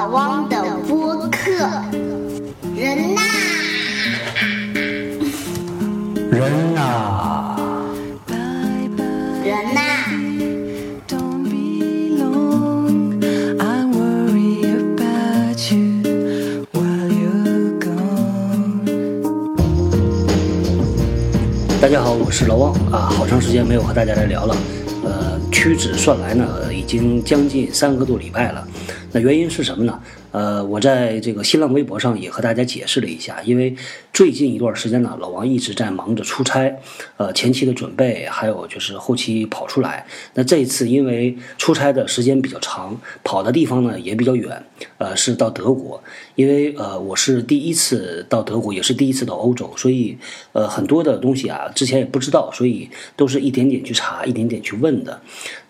老汪的播客，人呐，人呐，人呐，Don't be long. I worry about you while you're gone. 大家好，我是老汪啊，好长时间没有和大家来聊了，呃，屈指算来呢，已经将近三个多礼拜了。那原因是什么呢？呃，我在这个新浪微博上也和大家解释了一下，因为最近一段时间呢，老王一直在忙着出差，呃，前期的准备，还有就是后期跑出来。那这一次因为出差的时间比较长，跑的地方呢也比较远，呃，是到德国，因为呃我是第一次到德国，也是第一次到欧洲，所以呃很多的东西啊之前也不知道，所以都是一点点去查，一点点去问的。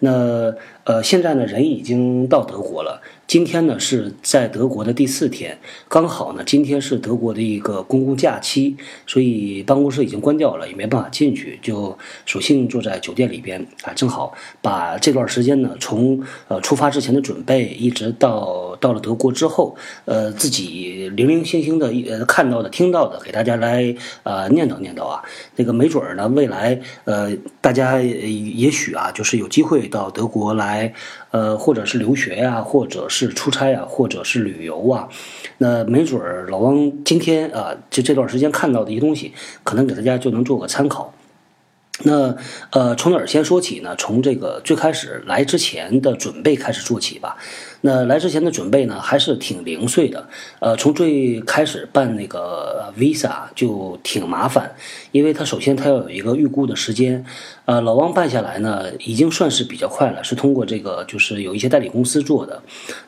那呃现在呢人已经到德国了。今天呢是在德国的第四天，刚好呢今天是德国的一个公共假期，所以办公室已经关掉了，也没办法进去，就索性坐在酒店里边。啊，正好把这段时间呢从呃出发之前的准备，一直到到了德国之后，呃自己零零星星的呃看到的、听到的，给大家来呃念叨念叨啊。那个没准儿呢，未来呃大家也许啊，就是有机会到德国来，呃或者是留学呀、或者是出差啊，或者是旅游啊，那没准儿老汪今天啊，就这段时间看到的一些东西，可能给大家就能做个参考。那呃，从哪儿先说起呢？从这个最开始来之前的准备开始做起吧。那来之前的准备呢，还是挺零碎的。呃，从最开始办那个 visa 就挺麻烦，因为它首先它要有一个预估的时间。呃，老汪办下来呢，已经算是比较快了，是通过这个就是有一些代理公司做的。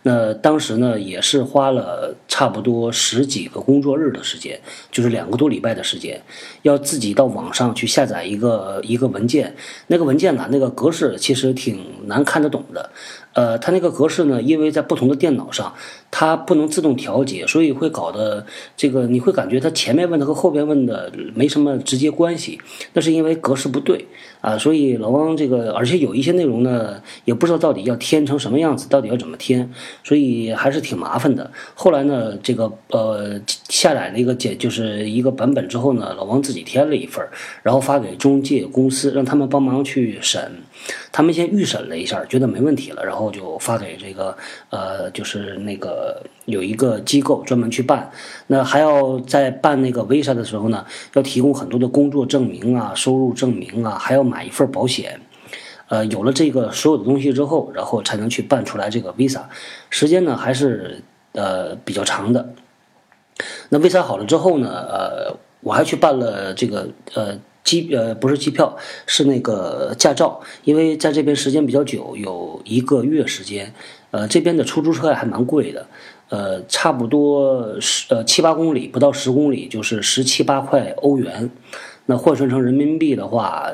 那当时呢，也是花了差不多十几个工作日的时间，就是两个多礼拜的时间，要自己到网上去下载一个一个文件。那个文件呢，那个格式其实挺难看得懂的。呃，它那个格式呢，因为在不同的电脑上，它不能自动调节，所以会搞得这个你会感觉它前面问的和后边问的没什么直接关系。那是因为格式不对啊，所以老汪这个，而且有一些内容呢，也不知道到底要填成什么样子，到底要怎么填，所以还是挺麻烦的。后来呢，这个呃下载了一个简，就是一个版本之后呢，老王自己填了一份，然后发给中介公司，让他们帮忙去审。他们先预审了一下，觉得没问题了，然后就发给这个呃，就是那个有一个机构专门去办。那还要在办那个 visa 的时候呢，要提供很多的工作证明啊、收入证明啊，还要买一份保险。呃，有了这个所有的东西之后，然后才能去办出来这个 visa，时间呢还是呃比较长的。那 visa 好了之后呢，呃，我还去办了这个呃机呃不是机票，是那个驾照，因为在这边时间比较久，有一个月时间，呃，这边的出租车还蛮贵的，呃，差不多十呃七八公里，不到十公里就是十七八块欧元，那换算成人民币的话。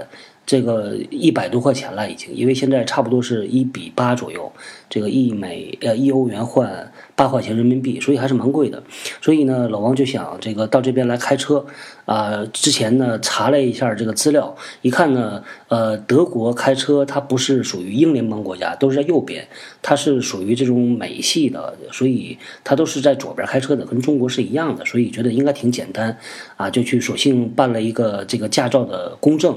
这个一百多块钱了已经，因为现在差不多是一比八左右，这个一美呃一欧元换八块钱人民币，所以还是蛮贵的。所以呢，老王就想这个到这边来开车，啊、之前呢查了一下这个资料，一看呢，呃，德国开车它不是属于英联邦国家，都是在右边，它是属于这种美系的，所以它都是在左边开车的，跟中国是一样的，所以觉得应该挺简单，啊，就去索性办了一个这个驾照的公证，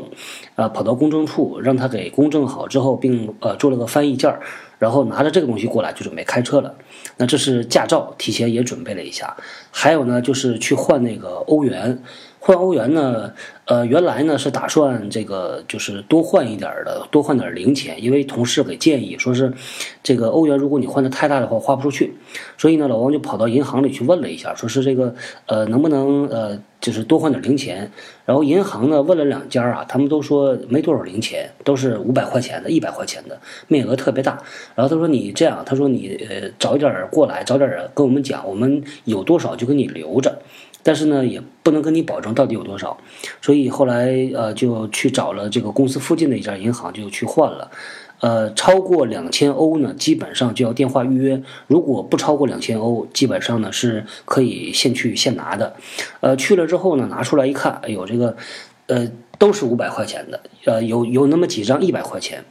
啊，跑到公证处让他给公证好之后，并呃做了个翻译件儿，然后拿着这个东西过来就准备开车了。那这是驾照，提前也准备了一下。还有呢，就是去换那个欧元，换欧元呢，呃，原来呢是打算这个就是多换一点的，多换点零钱，因为同事给建议说是这个欧元如果你换的太大的话花不出去，所以呢老王就跑到银行里去问了一下，说是这个呃能不能呃就是多换点零钱，然后银行呢问了两家啊，他们都说没多少零钱，都是五百块钱的、一百块钱的，面额特别大。然后他说你这样，他说你呃早一点过来，早点儿跟我们讲，我们有多少就给你留着。但是呢，也不能跟你保证到底有多少，所以后来呃就去找了这个公司附近的一家银行，就去换了。呃，超过两千欧呢，基本上就要电话预约；如果不超过两千欧，基本上呢是可以现去现拿的。呃，去了之后呢，拿出来一看，哎呦，这个呃都是五百块钱的，呃有有那么几张一百块钱。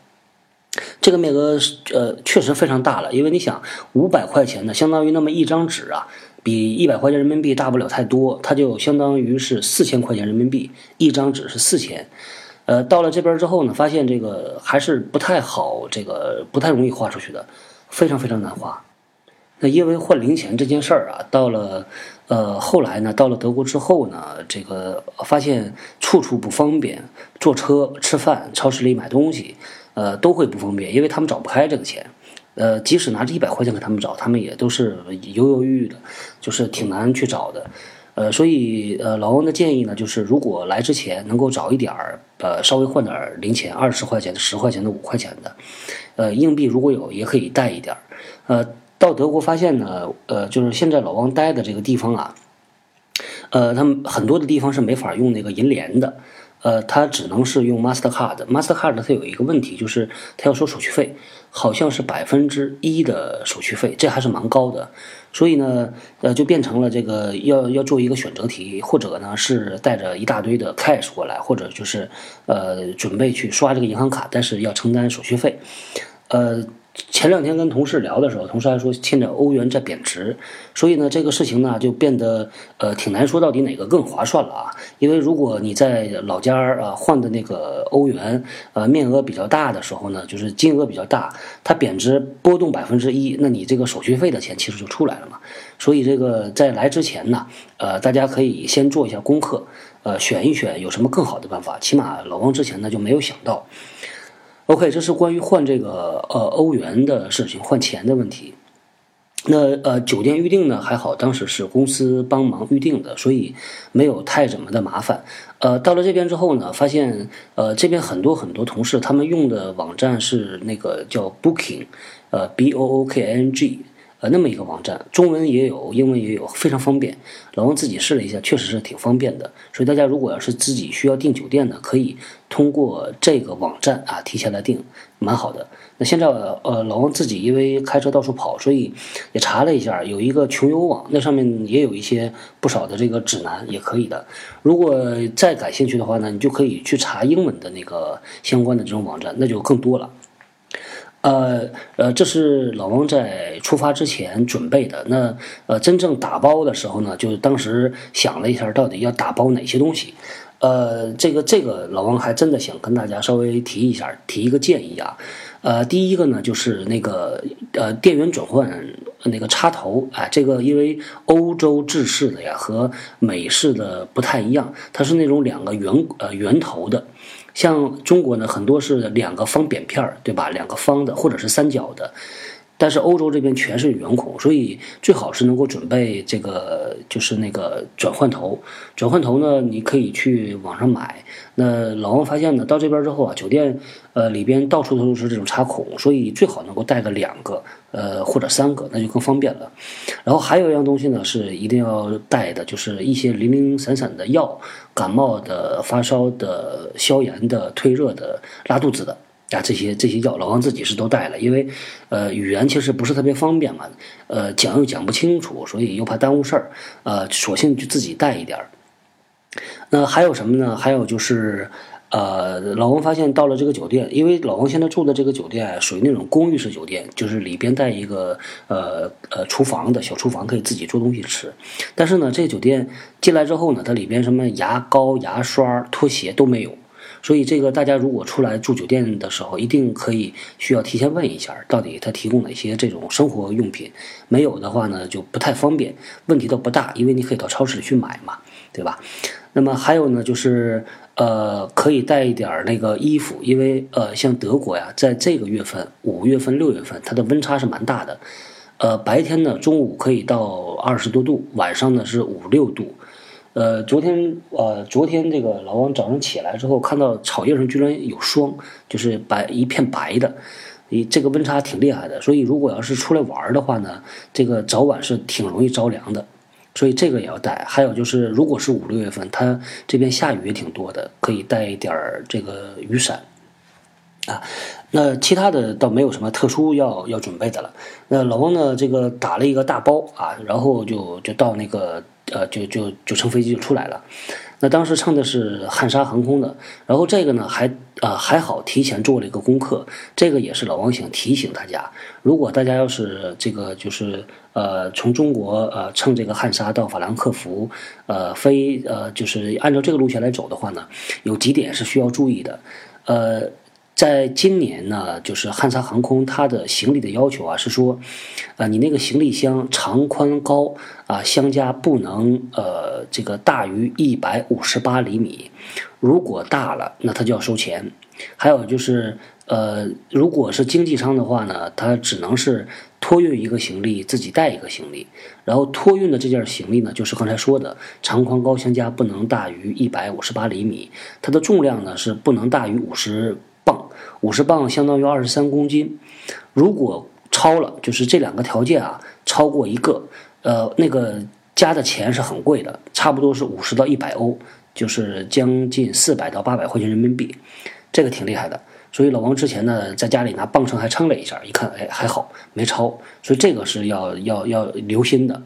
这个面额呃确实非常大了，因为你想五百块钱呢，相当于那么一张纸啊，比一百块钱人民币大不了太多，它就相当于是四千块钱人民币一张纸是四千。呃，到了这边之后呢，发现这个还是不太好，这个不太容易花出去的，非常非常难花。那因为换零钱这件事儿啊，到了呃后来呢，到了德国之后呢，这个发现处处不方便，坐车、吃饭、超市里买东西，呃都会不方便，因为他们找不开这个钱。呃，即使拿着一百块钱给他们找，他们也都是犹犹豫豫的，就是挺难去找的。呃，所以呃，老王的建议呢，就是如果来之前能够找一点儿，呃，稍微换点儿零钱，二十块钱的、十块钱的、五块钱的，呃，硬币如果有也可以带一点儿。呃，到德国发现呢，呃，就是现在老王待的这个地方啊，呃，他们很多的地方是没法用那个银联的。呃，它只能是用 Mastercard。Mastercard 它有一个问题，就是它要收手续费，好像是百分之一的手续费，这还是蛮高的。所以呢，呃，就变成了这个要要做一个选择题，或者呢是带着一大堆的 cash 过来，或者就是呃准备去刷这个银行卡，但是要承担手续费，呃。前两天跟同事聊的时候，同事还说现在欧元在贬值，所以呢，这个事情呢就变得呃挺难说到底哪个更划算了啊。因为如果你在老家儿啊换的那个欧元，呃面额比较大的时候呢，就是金额比较大，它贬值波动百分之一，那你这个手续费的钱其实就出来了嘛。所以这个在来之前呢，呃大家可以先做一下功课，呃选一选有什么更好的办法。起码老王之前呢就没有想到。OK，这是关于换这个呃欧元的事情，换钱的问题。那呃酒店预订呢还好，当时是公司帮忙预订的，所以没有太怎么的麻烦。呃，到了这边之后呢，发现呃这边很多很多同事他们用的网站是那个叫 Booking，呃 B O O K I N G。呃，那么一个网站，中文也有，英文也有，非常方便。老王自己试了一下，确实是挺方便的。所以大家如果要是自己需要订酒店呢，可以通过这个网站啊提前来订，蛮好的。那现在呃，老王自己因为开车到处跑，所以也查了一下，有一个穷游网，那上面也有一些不少的这个指南，也可以的。如果再感兴趣的话呢，你就可以去查英文的那个相关的这种网站，那就更多了。呃呃，这是老王在出发之前准备的。那呃，真正打包的时候呢，就是当时想了一下，到底要打包哪些东西。呃，这个这个老王还真的想跟大家稍微提一下，提一个建议啊。呃，第一个呢，就是那个呃电源转换那个插头啊，这个因为欧洲制式的呀和美式的不太一样，它是那种两个圆呃圆头的。像中国呢，很多是两个方扁片儿，对吧？两个方的或者是三角的，但是欧洲这边全是圆孔，所以最好是能够准备这个，就是那个转换头。转换头呢，你可以去网上买。那老王发现呢，到这边之后啊，酒店呃里边到处都是这种插孔，所以最好能够带个两个，呃或者三个，那就更方便了。然后还有一样东西呢，是一定要带的，就是一些零零散散的药，感冒的、发烧的、消炎的、退热的、拉肚子的啊，这些这些药，老王自己是都带了，因为呃语言其实不是特别方便嘛，呃讲又讲不清楚，所以又怕耽误事儿，呃索性就自己带一点儿。那还有什么呢？还有就是，呃，老王发现到了这个酒店，因为老王现在住的这个酒店属于那种公寓式酒店，就是里边带一个呃呃厨房的小厨房，可以自己做东西吃。但是呢，这个酒店进来之后呢，它里边什么牙膏、牙刷、拖鞋都没有。所以这个大家如果出来住酒店的时候，一定可以需要提前问一下，到底他提供哪些这种生活用品。没有的话呢，就不太方便。问题都不大，因为你可以到超市里去买嘛，对吧？那么还有呢，就是呃，可以带一点那个衣服，因为呃，像德国呀，在这个月份，五月份、六月份，它的温差是蛮大的。呃，白天呢，中午可以到二十多度，晚上呢是五六度。呃，昨天呃，昨天这个老王早上起来之后，看到草叶上居然有霜，就是白一片白的，你这个温差挺厉害的。所以如果要是出来玩的话呢，这个早晚是挺容易着凉的。所以这个也要带，还有就是，如果是五六月份，它这边下雨也挺多的，可以带一点这个雨伞，啊，那其他的倒没有什么特殊要要准备的了。那老王呢，这个打了一个大包啊，然后就就到那个呃，就就就乘飞机就出来了。那当时乘的是汉莎航空的，然后这个呢还啊还好提前做了一个功课，这个也是老王想提醒大家，如果大家要是这个就是呃从中国呃乘这个汉莎到法兰克福，呃飞呃就是按照这个路线来走的话呢，有几点是需要注意的，呃。在今年呢，就是汉莎航空它的行李的要求啊，是说，呃，你那个行李箱长宽高啊相加不能呃这个大于一百五十八厘米，如果大了，那它就要收钱。还有就是呃，如果是经济舱的话呢，它只能是托运一个行李，自己带一个行李，然后托运的这件行李呢，就是刚才说的长宽高相加不能大于一百五十八厘米，它的重量呢是不能大于五十。磅五十磅相当于二十三公斤，如果超了，就是这两个条件啊，超过一个，呃，那个加的钱是很贵的，差不多是五十到一百欧，就是将近四百到八百块钱人民币，这个挺厉害的。所以老王之前呢，在家里拿磅秤还称了一下，一看，哎，还好没超，所以这个是要要要留心的。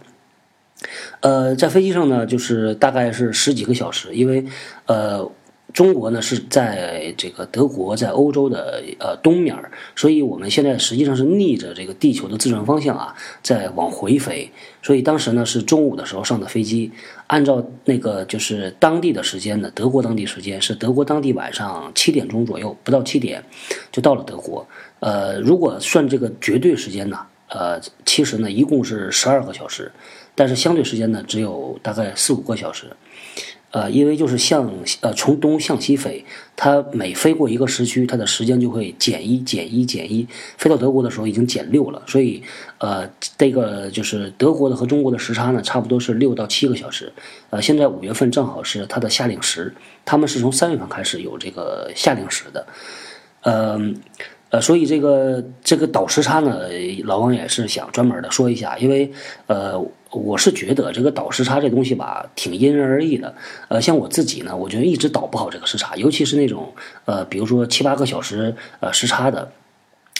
呃，在飞机上呢，就是大概是十几个小时，因为呃。中国呢是在这个德国，在欧洲的呃东面所以我们现在实际上是逆着这个地球的自转方向啊，在往回飞。所以当时呢是中午的时候上的飞机，按照那个就是当地的时间呢，德国当地时间是德国当地晚上七点钟左右，不到七点就到了德国。呃，如果算这个绝对时间呢，呃，其实呢一共是十二个小时，但是相对时间呢只有大概四五个小时。呃，因为就是向呃从东向西飞，它每飞过一个时区，它的时间就会减一减一减一，飞到德国的时候已经减六了，所以呃这个就是德国的和中国的时差呢，差不多是六到七个小时。呃，现在五月份正好是它的夏令时，他们是从三月份开始有这个夏令时的，嗯。呃，所以这个这个倒时差呢，老王也是想专门的说一下，因为呃，我是觉得这个倒时差这东西吧，挺因人而异的。呃，像我自己呢，我觉得一直倒不好这个时差，尤其是那种呃，比如说七八个小时呃时差的，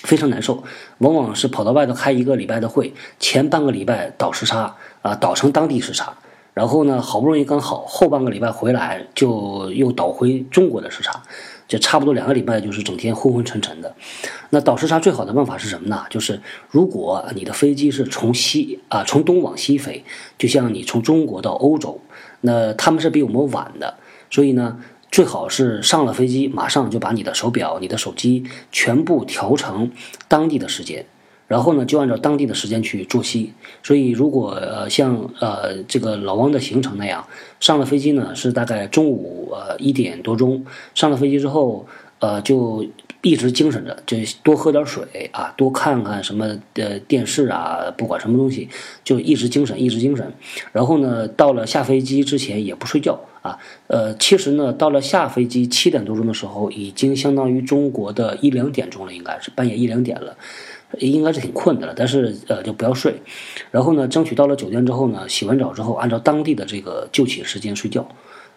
非常难受。往往是跑到外头开一个礼拜的会，前半个礼拜倒时差啊，倒成当地时差，然后呢，好不容易刚好，后半个礼拜回来就又倒回中国的时差。就差不多两个礼拜，就是整天昏昏沉沉的。那倒时差最好的办法是什么呢？就是如果你的飞机是从西啊从东往西飞，就像你从中国到欧洲，那他们是比我们晚的，所以呢，最好是上了飞机马上就把你的手表、你的手机全部调成当地的时间。然后呢，就按照当地的时间去作息。所以，如果呃像呃这个老汪的行程那样，上了飞机呢是大概中午呃一点多钟，上了飞机之后呃就一直精神着，就多喝点水啊，多看看什么呃电视啊，不管什么东西，就一直精神，一直精神。然后呢，到了下飞机之前也不睡觉啊。呃，其实呢，到了下飞机七点多钟的时候，已经相当于中国的一两点钟了，应该是半夜一两点了。应该是挺困的了，但是呃就不要睡，然后呢，争取到了酒店之后呢，洗完澡之后，按照当地的这个就寝时间睡觉，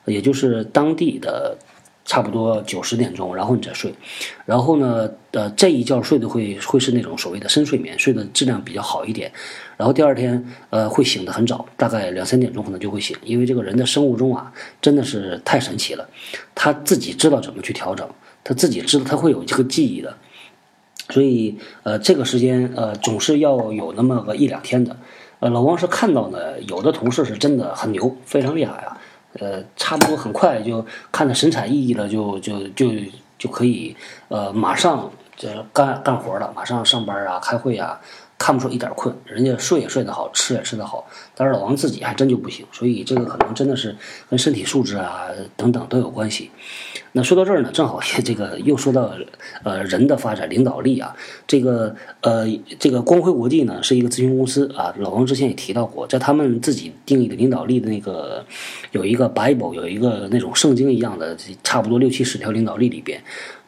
也就是当地的差不多九十点钟，然后你再睡，然后呢，呃这一觉睡的会会是那种所谓的深睡眠，睡的质量比较好一点，然后第二天呃会醒得很早，大概两三点钟可能就会醒，因为这个人的生物钟啊真的是太神奇了，他自己知道怎么去调整，他自己知道他会有这个记忆的。所以，呃，这个时间，呃，总是要有那么个一两天的。呃，老王是看到呢，有的同事是真的很牛，非常厉害啊。呃，差不多很快就看得神采奕奕的，就就就就可以，呃，马上就干干活了，马上上班啊，开会啊。看不出一点困，人家睡也睡得好，吃也吃得好，但是老王自己还真就不行，所以这个可能真的是跟身体素质啊等等都有关系。那说到这儿呢，正好这个又说到呃人的发展领导力啊，这个呃这个光辉国际呢是一个咨询公司啊，老王之前也提到过，在他们自己定义的领导力的那个有一个 Bible，有一个那种圣经一样的差不多六七十条领导力里边。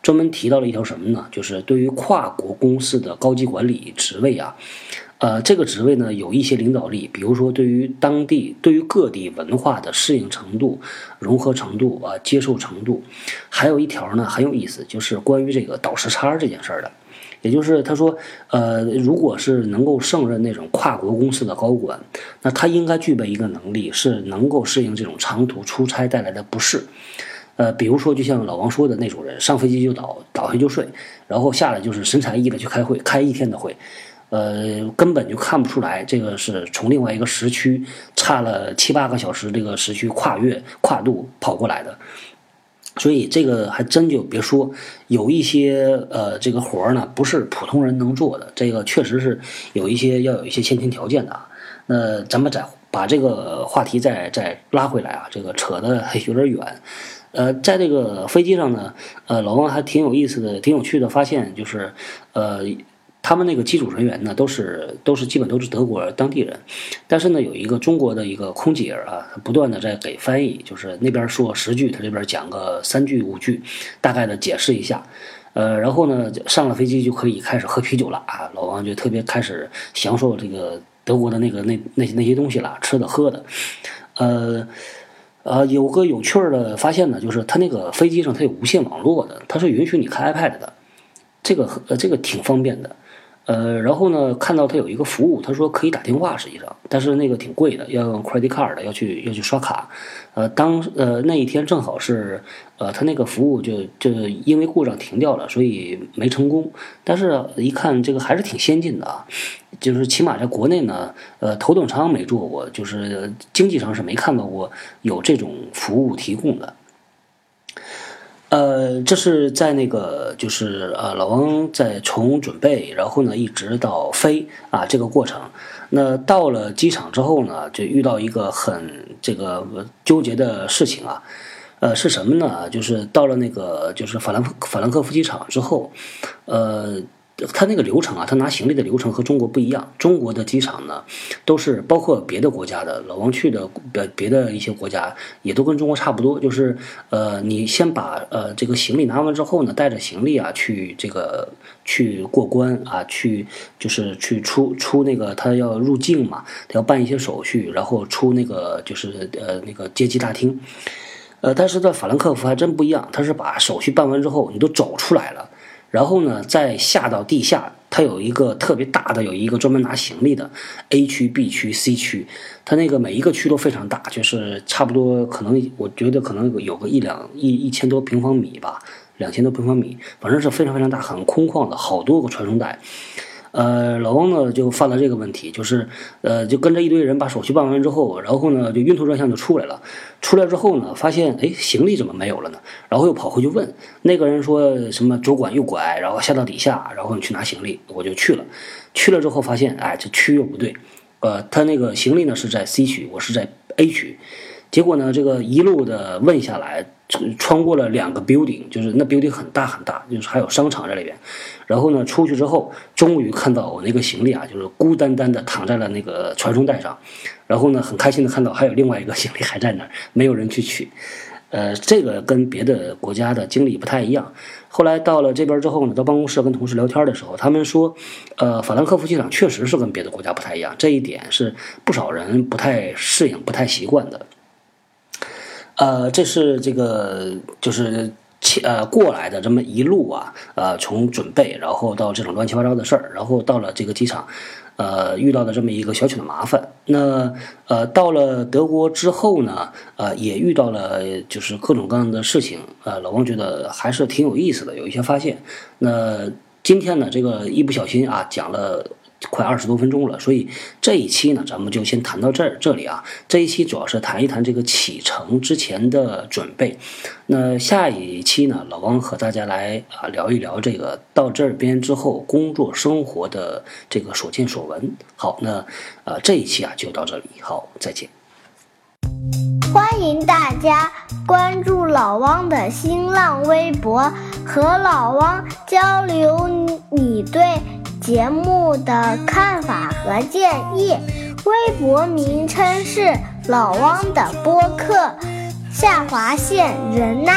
专门提到了一条什么呢？就是对于跨国公司的高级管理职位啊，呃，这个职位呢有一些领导力，比如说对于当地、对于各地文化的适应程度、融合程度啊、接受程度，还有一条呢很有意思，就是关于这个倒时差这件事儿的。也就是他说，呃，如果是能够胜任那种跨国公司的高管，那他应该具备一个能力，是能够适应这种长途出差带来的不适。呃，比如说，就像老王说的那种人，上飞机就倒，倒下就睡，然后下来就是神采奕奕的去开会，开一天的会，呃，根本就看不出来这个是从另外一个时区差了七八个小时这个时区跨越跨度跑过来的。所以这个还真就别说，有一些呃这个活儿呢，不是普通人能做的，这个确实是有一些要有一些先天条件的。那咱们再把这个话题再再拉回来啊，这个扯的 有点远。呃，在这个飞机上呢，呃，老王还挺有意思的，挺有趣的发现，就是，呃，他们那个机组人员呢，都是都是基本都是德国当地人，但是呢，有一个中国的一个空姐啊，不断的在给翻译，就是那边说十句，他这边讲个三句五句，大概的解释一下，呃，然后呢，上了飞机就可以开始喝啤酒了啊，老王就特别开始享受这个德国的那个那那那些东西了，吃的喝的，呃。呃，有个有趣的发现呢，就是它那个飞机上它有无线网络的，它是允许你开 iPad 的，这个呃这个挺方便的。呃，然后呢，看到他有一个服务，他说可以打电话，实际上，但是那个挺贵的，要用 credit card 的，要去要去刷卡。呃，当呃那一天正好是呃他那个服务就就因为故障停掉了，所以没成功。但是一看这个还是挺先进的啊，就是起码在国内呢，呃头等舱没坐过，就是经济舱是没看到过有这种服务提供的。呃，这是在那个，就是呃，老王在从准备，然后呢，一直到飞啊这个过程。那到了机场之后呢，就遇到一个很这个纠结的事情啊。呃，是什么呢？就是到了那个就是法兰法兰克福机场之后，呃。他那个流程啊，他拿行李的流程和中国不一样。中国的机场呢，都是包括别的国家的，老王去的别别的一些国家也都跟中国差不多，就是呃，你先把呃这个行李拿完之后呢，带着行李啊去这个去过关啊，去就是去出出那个他要入境嘛，他要办一些手续，然后出那个就是呃那个接机大厅。呃，但是在法兰克福还真不一样，他是把手续办完之后，你都走出来了。然后呢，再下到地下，它有一个特别大的，有一个专门拿行李的 A 区、B 区、C 区，它那个每一个区都非常大，就是差不多可能，我觉得可能有个一两一一千多平方米吧，两千多平方米，反正是非常非常大，很空旷的，好多个传送带。呃，老汪呢就犯了这个问题，就是呃，就跟着一堆人把手续办完之后，然后呢就晕头转向就出来了。出来之后呢，发现哎行李怎么没有了呢？然后又跑回去问那个人说什么左拐右拐，然后下到底下，然后你去拿行李，我就去了。去了之后发现哎这区又不对，呃，他那个行李呢是在 C 区，我是在 A 区。结果呢，这个一路的问下来，穿过了两个 building，就是那 building 很大很大，就是还有商场在里边。然后呢，出去之后，终于看到我那个行李啊，就是孤单单的躺在了那个传送带上。然后呢，很开心的看到还有另外一个行李还在那儿，没有人去取。呃，这个跟别的国家的经历不太一样。后来到了这边之后呢，到办公室跟同事聊天的时候，他们说，呃，法兰克福机场确实是跟别的国家不太一样，这一点是不少人不太适应、不太习惯的。呃，这是这个就是呃过来的这么一路啊，呃，从准备，然后到这种乱七八糟的事儿，然后到了这个机场，呃，遇到的这么一个小小的麻烦。那呃，到了德国之后呢，呃，也遇到了就是各种各样的事情。呃，老王觉得还是挺有意思的，有一些发现。那今天呢，这个一不小心啊，讲了。快二十多分钟了，所以这一期呢，咱们就先谈到这儿。这里啊，这一期主要是谈一谈这个启程之前的准备。那下一期呢，老王和大家来啊聊一聊这个到这边之后工作生活的这个所见所闻。好，那呃这一期啊就到这里，好，再见。欢迎大家关注老汪的新浪微博，和老汪交流你对。节目的看法和建议，微博名称是老汪的播客，下划线人呐。